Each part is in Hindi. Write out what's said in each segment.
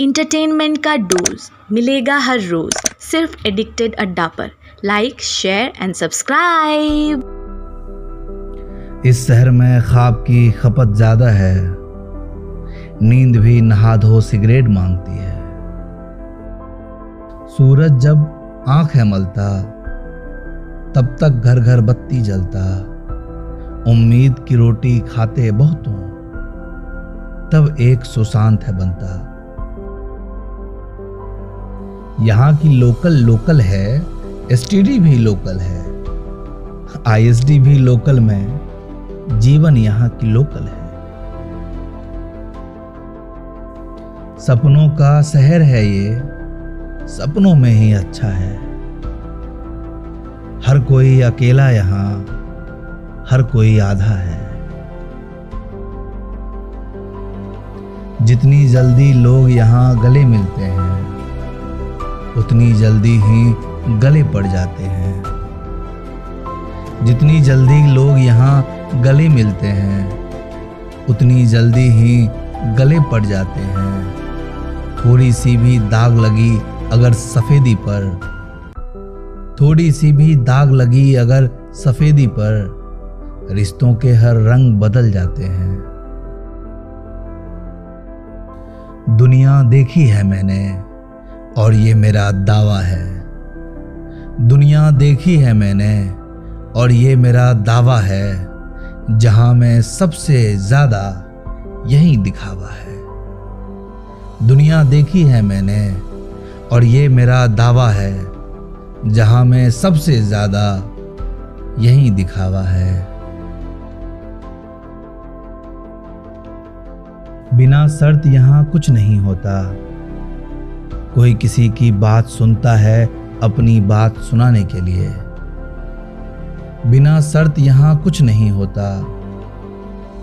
इंटरटेनमेंट का डोज मिलेगा हर रोज। सिर्फ़ एडिक्टेड अड्डा पर। लाइक शेयर एंड सब्सक्राइब इस शहर में ख्वाब की खपत ज़्यादा है। नींद भी नहा धो सिगरेट मांगती है। सूरज जब आँख है मलता, तब तक घर घर बत्ती जलता। उम्मीद की रोटी खाते बहुतों। तब एक सुशांत है बनता। यहाँ की लोकल लोकल है एसटीडी भी लोकल है आईएसडी भी लोकल में, जीवन यहाँ की लोकल है। सपनों का शहर है ये, सपनों में ही अच्छा है। हर कोई अकेला यहाँ, हर कोई आधा है। जितनी जल्दी लोग यहाँ गले मिलते हैं उतनी जल्दी ही गले पड़ जाते हैं। जितनी जल्दी लोग यहाँ गले मिलते हैं, उतनी जल्दी ही गले पड़ जाते हैं। थोड़ी सी भी दाग लगी अगर सफ़ेदी पर। थोड़ी सी भी दाग लगी अगर सफ़ेदी पर, रिश्तों के हर रंग बदल जाते हैं। दुनिया देखी है मैंने और ये मेरा दावा है। दुनिया देखी है मैंने और ये मेरा दावा है, जहाँ में सबसे ज़्यादा यही दिखावा है। दुनिया देखी है मैंने और ये मेरा दावा है, जहाँ मैं सबसे ज़्यादा यही दिखावा है। बिना शर्त यहाँ कुछ नहीं होता। कोई किसी की बात सुनता है अपनी बात सुनाने के लिए। बिना शर्त यहाँ कुछ नहीं होता।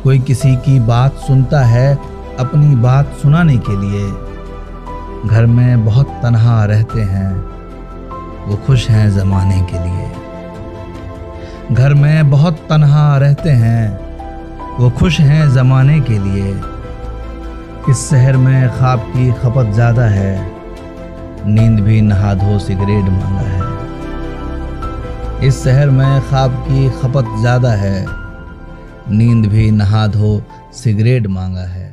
कोई किसी की बात सुनता है अपनी बात सुनाने के लिए। घर में बहुत तनहा रहते हैं। वो खुश हैं ज़माने के लिए। घर में बहुत तनहा रहते हैं। वो खुश हैं ज़माने के लिए। इस शहर में ख्वाब की खपत ज़्यादा है। नींद भी नहा धो सिगरेट मांगा है। इस शहर में ख्वाब की खपत ज़्यादा है। नींद भी नहा धो सिगरेट मांगा है।